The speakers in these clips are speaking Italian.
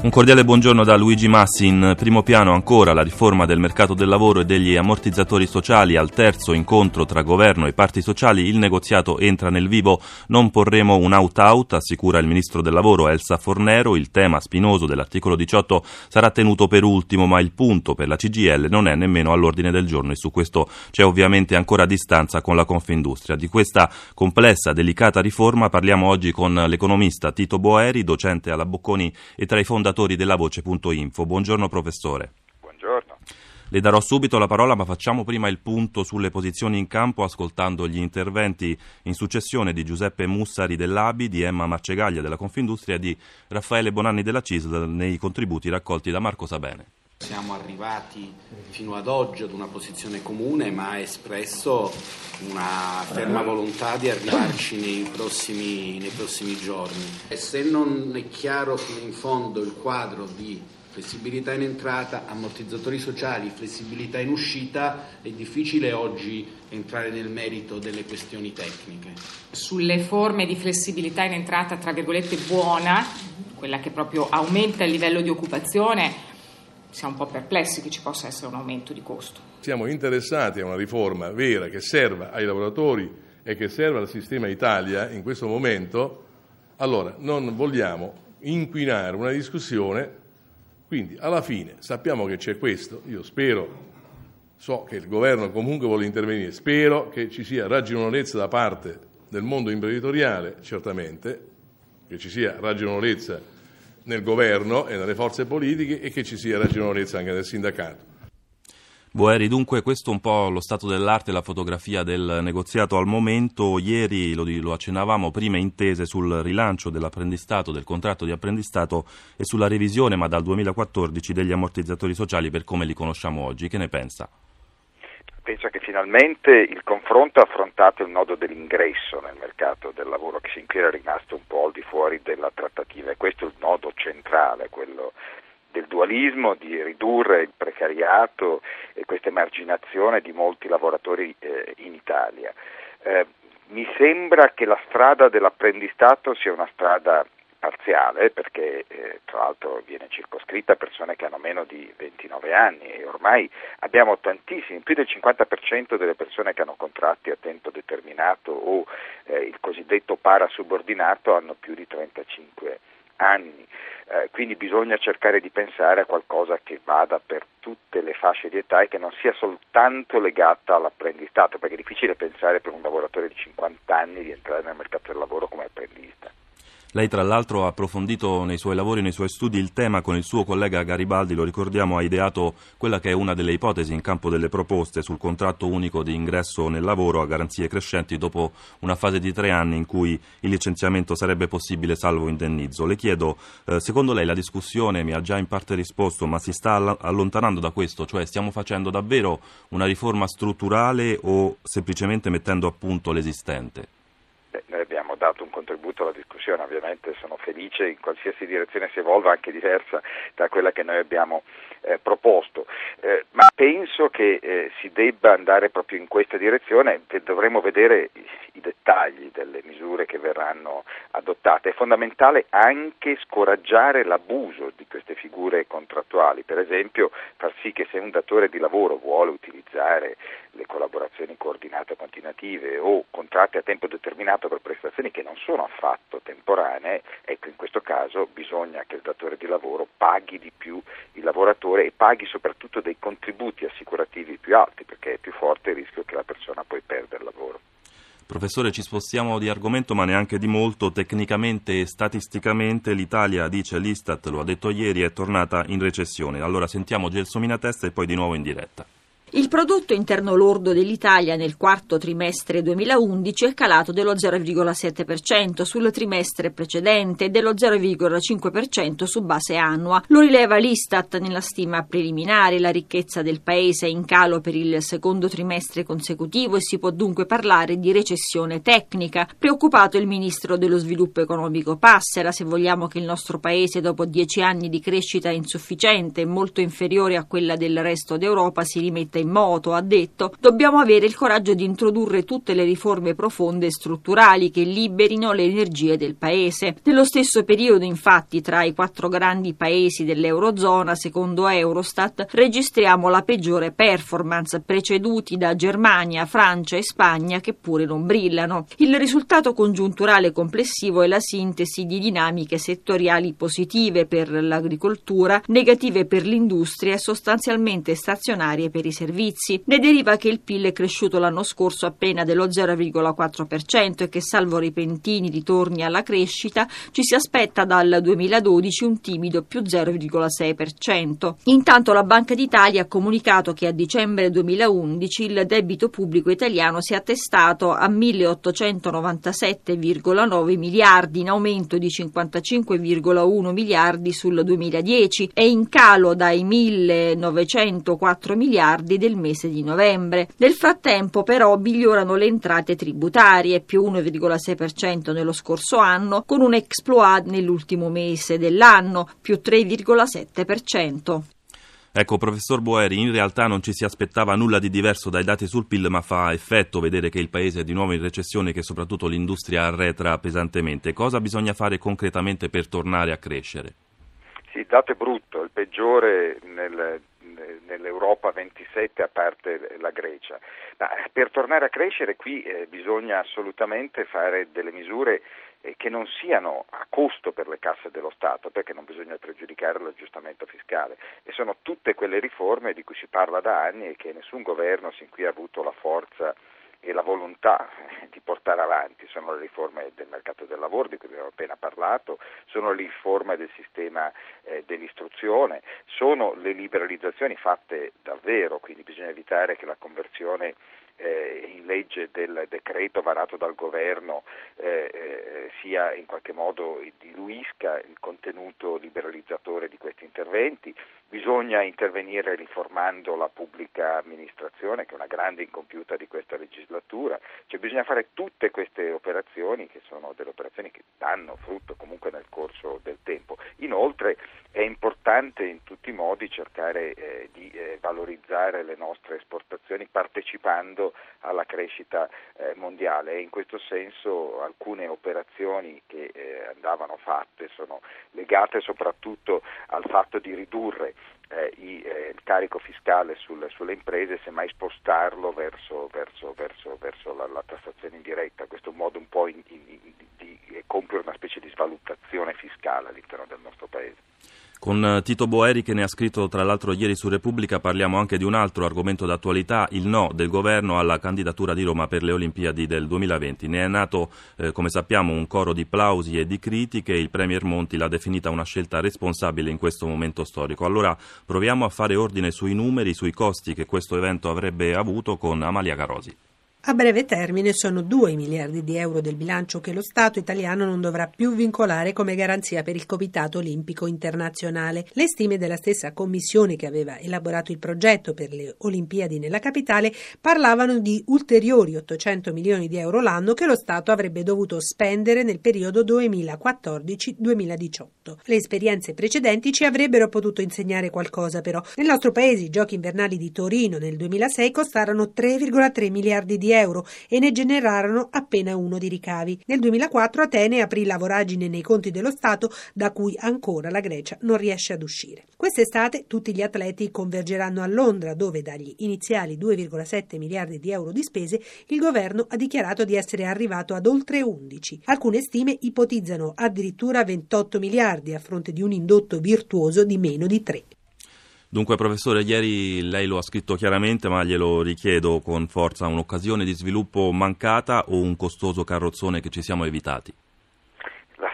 Un cordiale buongiorno da Luigi Massi. In primo piano ancora la riforma del mercato del lavoro e degli ammortizzatori sociali. Al terzo incontro tra governo e parti sociali il negoziato entra nel vivo. Non porremo un out-out, assicura il ministro del lavoro Elsa Fornero. Il tema spinoso dell'articolo 18 sarà tenuto per ultimo, ma il punto per la CGL non è nemmeno all'ordine del giorno e su questo c'è ovviamente ancora distanza con la Confindustria. Di questa complessa, delicata riforma parliamo oggi con l'economista Tito Boeri, docente alla Bocconi e tra i fondatori fondatori della Voce.info. Buongiorno professore. Buongiorno. Le darò subito la parola, ma facciamo prima il punto sulle posizioni in campo ascoltando gli interventi in successione di Giuseppe Mussari dell'ABI, di Emma Marcegaglia della Confindustria e di Raffaele Bonanni della CISL nei contributi raccolti da Marco Sabene. Siamo arrivati fino ad oggi ad una posizione comune, ma ha espresso una ferma volontà di arrivarci nei prossimi, nei prossimi giorni. E se non è chiaro fino in fondo il quadro di flessibilità in entrata, ammortizzatori sociali, flessibilità in uscita, è difficile oggi entrare nel merito delle questioni tecniche. Sulle forme di flessibilità in entrata, tra virgolette, buona, quella che proprio aumenta il livello di occupazione, siamo un po' perplessi che ci possa essere un aumento di costo. Siamo interessati a una riforma vera che serva ai lavoratori e che serva al sistema Italia in questo momento, allora non vogliamo inquinare una discussione, quindi alla fine sappiamo che c'è questo, io spero, so che il governo comunque vuole intervenire, spero che ci sia ragionevolezza da parte del mondo imprenditoriale, certamente, che ci sia ragionevolezza nel governo e nelle forze politiche e che ci sia ragionevolezza anche nel sindacato. Boeri, dunque questo è un po' lo stato dell'arte e la fotografia del negoziato al momento. Ieri lo, lo, accennavamo, prime intese sul rilancio dell'apprendistato, del contratto di apprendistato e sulla revisione, ma dal 2014, degli ammortizzatori sociali per come li conosciamo oggi. Che ne pensa? penso che finalmente il confronto ha affrontato il nodo dell'ingresso nel mercato del lavoro che sin qui era rimasto un di fuori della trattativa e questo è il nodo centrale, quello del dualismo, di ridurre il precariato e questa emarginazione di molti lavoratori eh, in Italia. Eh, mi sembra che la strada dell'apprendistato sia una strada parziale perché eh, tra l'altro viene circoscritta a persone che hanno meno di 29 anni e ormai abbiamo tantissimi, più del 50% delle persone che hanno contratti a tempo determinato o eh, il cosiddetto parasubordinato hanno più di 35 anni. Eh, quindi bisogna cercare di pensare a qualcosa che vada per tutte le fasce di età e che non sia soltanto legata all'apprendistato, perché è difficile pensare per un lavoratore di 50 anni di entrare nel mercato del lavoro come apprendista. Lei tra l'altro ha approfondito nei suoi lavori, nei suoi studi il tema con il suo collega Garibaldi, lo ricordiamo, ha ideato quella che è una delle ipotesi in campo delle proposte sul contratto unico di ingresso nel lavoro a garanzie crescenti dopo una fase di tre anni in cui il licenziamento sarebbe possibile salvo indennizzo. Le chiedo, eh, secondo lei la discussione mi ha già in parte risposto, ma si sta allontanando da questo, cioè stiamo facendo davvero una riforma strutturale o semplicemente mettendo a punto l'esistente? dato un contributo alla discussione, ovviamente sono felice in qualsiasi direzione si evolva, anche diversa da quella che noi abbiamo eh, proposto, eh, ma penso che eh, si debba andare proprio in questa direzione, dovremo vedere i, i, dettagli delle misure che verranno adottate. È fondamentale anche scoraggiare l'abuso di queste figure contrattuali, per esempio far sì che se un datore di lavoro vuole utilizzare le collaborazioni coordinate continuative o contratti a tempo determinato per prestazioni che non sono affatto temporanee, ecco in questo caso bisogna che il datore di lavoro paghi di più il lavoratore e paghi soprattutto dei contributi assicurativi più alti perché è più forte il rischio che la persona poi perda il lavoro. Professore, ci spostiamo di argomento, ma neanche di molto. Tecnicamente e statisticamente l'Italia, dice l'Istat, lo ha detto ieri, è tornata in recessione. Allora sentiamo Gelsomina Testa e poi di nuovo in diretta. Il prodotto interno lordo dell'Italia nel quarto trimestre 2011 è calato dello 0,7% sul trimestre precedente e dello 0,5% su base annua. Lo rileva l'Istat nella stima preliminare. La ricchezza del paese è in calo per il secondo trimestre consecutivo e si può dunque parlare di recessione tecnica. Preoccupato il ministro dello sviluppo economico Passera se vogliamo che il nostro paese dopo dieci anni di crescita insufficiente e molto inferiore a quella del resto d'Europa si rimetta messa in moto, ha detto. Dobbiamo avere il coraggio di introdurre tutte le riforme profonde e strutturali che liberino le energie del paese. Nello stesso periodo, infatti, tra i quattro grandi paesi dell'Eurozona, secondo Eurostat, registriamo la peggiore performance, preceduti da Germania, Francia e Spagna che pure non brillano. Il risultato congiunturale complessivo è la sintesi di dinamiche settoriali positive per l'agricoltura, negative per l'industria e sostanzialmente stazionarie per i servizi. Ne deriva che il PIL è cresciuto l'anno scorso appena dello 0,4% e che salvo repentini ritorni alla crescita ci si aspetta dal 2012 un timido più 0,6%. Intanto la Banca d'Italia ha comunicato che a dicembre 2011 il debito pubblico italiano si è attestato a 1897,9 miliardi in aumento di 55,1 miliardi sul 2010 e in calo dai 1904 miliardi del mese di novembre. Nel frattempo però migliorano le entrate tributarie più 1,6% nello scorso anno con un exploit nell'ultimo mese dell'anno più 3,7%. Ecco, professor Boeri, in realtà non ci si aspettava nulla di diverso dai dati sul PIL, ma fa effetto vedere che il paese è di nuovo in recessione e che soprattutto l'industria arretra pesantemente. Cosa bisogna fare concretamente per tornare a crescere? Sì, il dato è brutto, il peggiore nel, nell'Europa 27 a parte la Grecia. Ma per tornare a crescere qui eh, bisogna assolutamente fare delle misure eh, che non siano a costo per le casse dello Stato, perché non bisogna pregiudicare l'aggiustamento fiscale e sono tutte quelle riforme di cui si parla da anni e che nessun governo sin qui ha avuto la forza e la volontà di portare avanti, sono le riforme del mercato del lavoro di cui abbiamo appena parlato, sono le riforme del sistema eh, dell'istruzione, sono le liberalizzazioni fatte davvero, quindi bisogna evitare che la conversione eh, in legge del decreto varato dal governo eh, eh, sia in qualche modo diluisca il contenuto liberalizzatore di questi interventi. Bisogna intervenire riformando la pubblica amministrazione, che è una grande incompiuta di questa legislatura, cioè bisogna fare tutte queste operazioni che sono delle operazioni che danno frutto comunque nel corso del tempo. Inoltre è importante in tutti i modi cercare eh, di eh, valorizzare le nostre esportazioni partecipando alla crescita eh, mondiale e in questo senso alcune operazioni che eh, andavano fatte sono legate soprattutto al fatto di ridurre eh, i, eh, il carico fiscale sul, sulle imprese, semmai spostarlo verso, verso, verso, verso la, la, tassazione indiretta. Questo è un modo un po' in, in, di, di compiere una specie di svalutazione fiscale all'interno del nostro Paese. Con eh, Tito Boeri che ne ha scritto tra l'altro ieri su Repubblica parliamo anche di un altro argomento d'attualità, il no del governo alla candidatura di Roma per le Olimpiadi del 2020. Ne è nato, eh, come sappiamo, un coro di plausi e di critiche. Il Premier Monti l'ha definita una scelta responsabile in questo momento storico. Allora proviamo a fare ordine sui numeri, sui costi che questo evento avrebbe avuto con Amalia Carosi. A breve termine sono 2 miliardi di euro del bilancio che lo Stato italiano non dovrà più vincolare come garanzia per il Comitato Olimpico Internazionale. Le stime della stessa commissione che aveva elaborato il progetto per le Olimpiadi nella capitale parlavano di ulteriori 800 milioni di euro l'anno che lo Stato avrebbe dovuto spendere nel periodo 2014-2018. Le esperienze precedenti ci avrebbero potuto insegnare qualcosa però. Nel nostro paese i giochi invernali di Torino nel 2006 costarono 3,3 miliardi di euro euro e ne generarono appena uno di ricavi. Nel 2004 Atene aprì la voragine nei conti dello Stato da cui ancora la Grecia non riesce ad uscire. Quest'estate tutti gli atleti convergeranno a Londra dove dagli iniziali 2,7 miliardi di euro di spese il governo ha dichiarato di essere arrivato ad oltre 11. Alcune stime ipotizzano addirittura 28 miliardi a fronte di un indotto virtuoso di meno di 3. Dunque, professore, ieri lei lo ha scritto chiaramente, ma glielo richiedo con forza, un'occasione di sviluppo mancata o un costoso carrozzone che ci siamo evitati?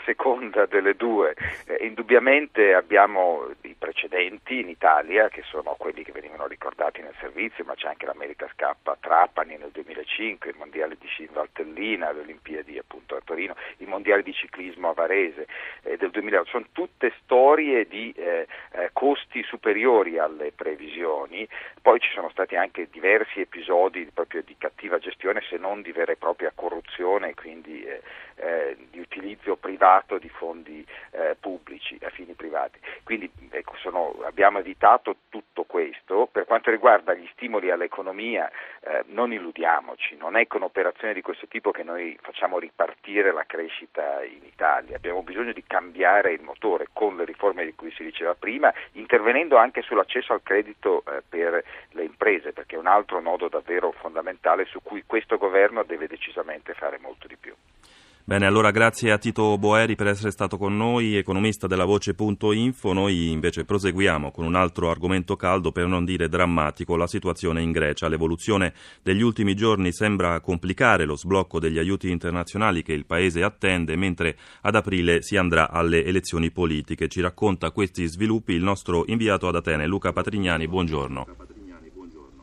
Seconda delle due. Eh, indubbiamente abbiamo i precedenti in Italia, che sono quelli che venivano ricordati nel servizio, ma c'è anche l'America Scappa a Trapani nel 2005, il Mondiale di sci in Valtellina, le Olimpiadi appunto a Torino, il Mondiale di ciclismo a Varese eh, del 2008. Sono tutte storie di eh, eh, costi superiori alle previsioni. Poi ci sono stati anche diversi episodi proprio di cattiva gestione, se non di vera e propria corruzione, quindi eh, eh, di utilizzo privato privato di fondi eh, pubblici a fini privati. Quindi ecco, sono, abbiamo evitato tutto questo. Per quanto riguarda gli stimoli all'economia, eh, non illudiamoci, non è con operazioni di questo tipo che noi facciamo ripartire la crescita in Italia. Abbiamo bisogno di cambiare il motore con le riforme di cui si diceva prima, intervenendo anche sull'accesso al credito eh, per le imprese, perché è un altro nodo davvero fondamentale su cui questo governo deve decisamente fare molto di più. Bene, allora grazie a Tito Boeri per essere stato con noi, economista della Voce.info. Noi invece proseguiamo con un altro argomento caldo, per non dire drammatico, la situazione in Grecia. L'evoluzione degli ultimi giorni sembra complicare lo sblocco degli aiuti internazionali che il Paese attende, mentre ad aprile si andrà alle elezioni politiche. Ci racconta questi sviluppi il nostro inviato ad Atene, Luca Patrignani. Buongiorno.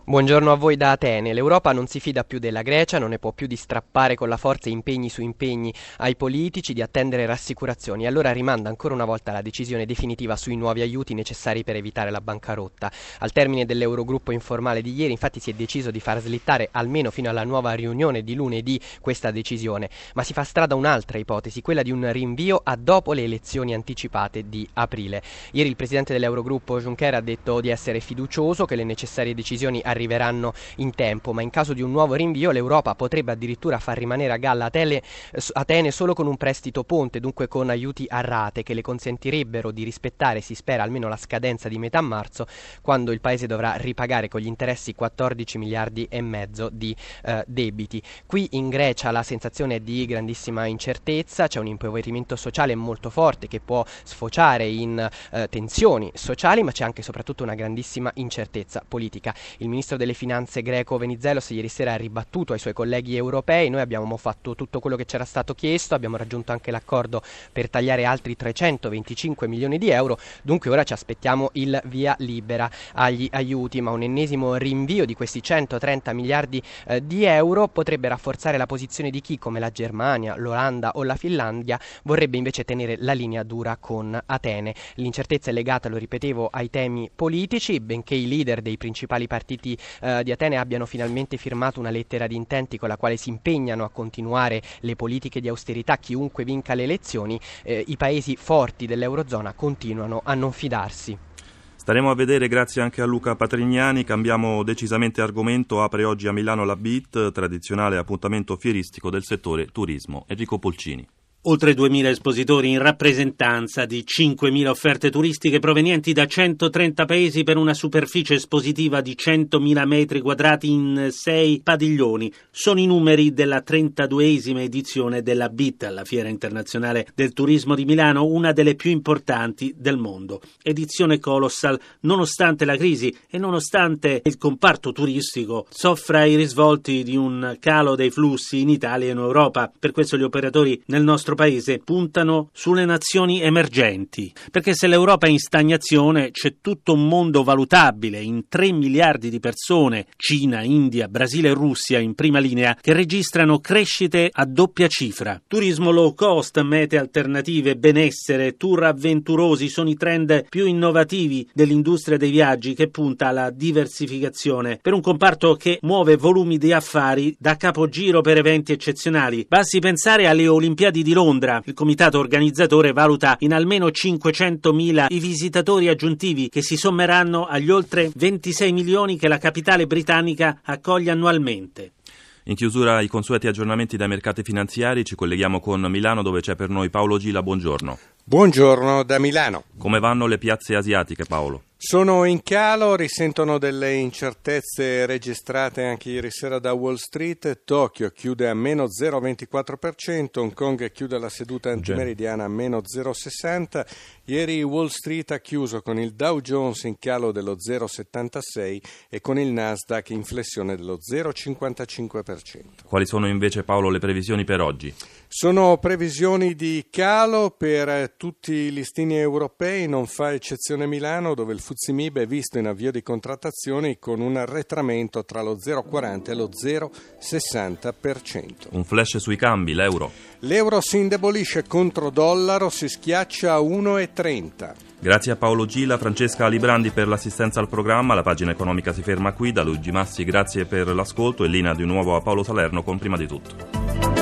Buongiorno a voi da Atene. L'Europa non si fida più della Grecia, non ne può più di strappare con la forza impegni su impegni ai politici, di attendere rassicurazioni. Allora rimanda ancora una volta la decisione definitiva sui nuovi aiuti necessari per evitare la bancarotta. Al termine dell'Eurogruppo informale di ieri, infatti, si è deciso di far slittare almeno fino alla nuova riunione di lunedì questa decisione, ma si fa strada un'altra ipotesi, quella di un rinvio a dopo le elezioni anticipate di aprile. Ieri il presidente dell'Eurogruppo Juncker ha detto di essere fiducioso che le necessarie decisioni arriveranno in tempo, ma in caso di un nuovo rinvio l'Europa potrebbe addirittura far rimanere a galla Atene, Atene solo con un prestito ponte, dunque con aiuti a rate che le consentirebbero di rispettare, si spera, almeno la scadenza di metà marzo, quando il paese dovrà ripagare con gli interessi 14 miliardi e mezzo di eh, debiti. Qui in Grecia la sensazione è di grandissima incertezza, c'è un impoverimento sociale molto forte che può sfociare in eh, tensioni sociali, ma c'è anche e soprattutto una grandissima incertezza politica. Il ministro delle finanze greco Venizelos ieri sera ha ribattuto ai suoi colleghi europei, noi abbiamo fatto tutto quello che c'era stato chiesto, abbiamo raggiunto anche l'accordo per tagliare altri 325 milioni di euro, dunque ora ci aspettiamo il via libera agli aiuti, ma un ennesimo rinvio di questi 130 miliardi eh, di euro potrebbe rafforzare la posizione di chi come la Germania, l'Olanda o la Finlandia vorrebbe invece tenere la linea dura con Atene. L'incertezza è legata, lo ripetevo, ai temi politici, benché i leader dei principali partiti eh, di Atene abbiano finalmente firmato una lettera di intenti con la quale si impegnano a continuare le politiche di austerità chiunque vinca le elezioni, eh, i paesi forti dell'Eurozona continuano a non fidarsi. Staremo a vedere, grazie anche a Luca Patrignani. Cambiamo decisamente argomento. Apre oggi a Milano la BIT, tradizionale appuntamento fieristico del settore turismo. Enrico Polcini. Oltre 2.000 espositori in rappresentanza di 5.000 offerte turistiche provenienti da 130 paesi per una superficie espositiva di 100.000 metri quadrati in 6 padiglioni. Sono i numeri della 32esima edizione della BIT, la Fiera Internazionale del Turismo di Milano, una delle più importanti del mondo. Edizione colossal, nonostante la crisi e nonostante il comparto turistico soffra i risvolti di un calo dei flussi in Italia e in Europa. Per questo gli operatori nel nostro nostro paese puntano sulle nazioni emergenti, perché se l'Europa è in stagnazione c'è tutto un mondo valutabile in 3 miliardi di persone, Cina, India, Brasile e Russia in prima linea, che registrano crescite a doppia cifra. Turismo low cost, mete alternative, benessere, tour avventurosi sono i trend più innovativi dell'industria dei viaggi che punta alla diversificazione per un comparto che muove volumi di affari da capogiro per eventi eccezionali. Basti pensare alle Olimpiadi di Londra Londra. Il comitato organizzatore valuta in almeno 500.000 i visitatori aggiuntivi che si sommeranno agli oltre 26 milioni che la capitale britannica accoglie annualmente. In chiusura i consueti aggiornamenti dai mercati finanziari, ci colleghiamo con Milano dove c'è per noi Paolo Gila, buongiorno. Buongiorno da Milano. Come vanno le piazze asiatiche Paolo? Sono in calo, risentono delle incertezze registrate anche ieri sera da Wall Street. Tokyo chiude a meno 0,24%, Hong Kong chiude la seduta antimeridiana a meno 0,60%. Ieri Wall Street ha chiuso con il Dow Jones in calo dello 0,76% e con il Nasdaq in flessione dello 0,55%. Quali sono invece Paolo le previsioni per oggi? Sono previsioni di calo per tutti i listini europei, non fa eccezione Milano dove il Fuzimib è visto in avvio di contrattazioni con un arretramento tra lo 0,40 e lo 0,60%. Un flash sui cambi, l'euro. L'euro si indebolisce contro dollaro, si schiaccia a 1,30. Grazie a Paolo Gila, Francesca Librandi per l'assistenza al programma. La pagina economica si ferma qui. Da Luigi Massi, grazie per l'ascolto e linea di nuovo a Paolo Salerno con prima di tutto.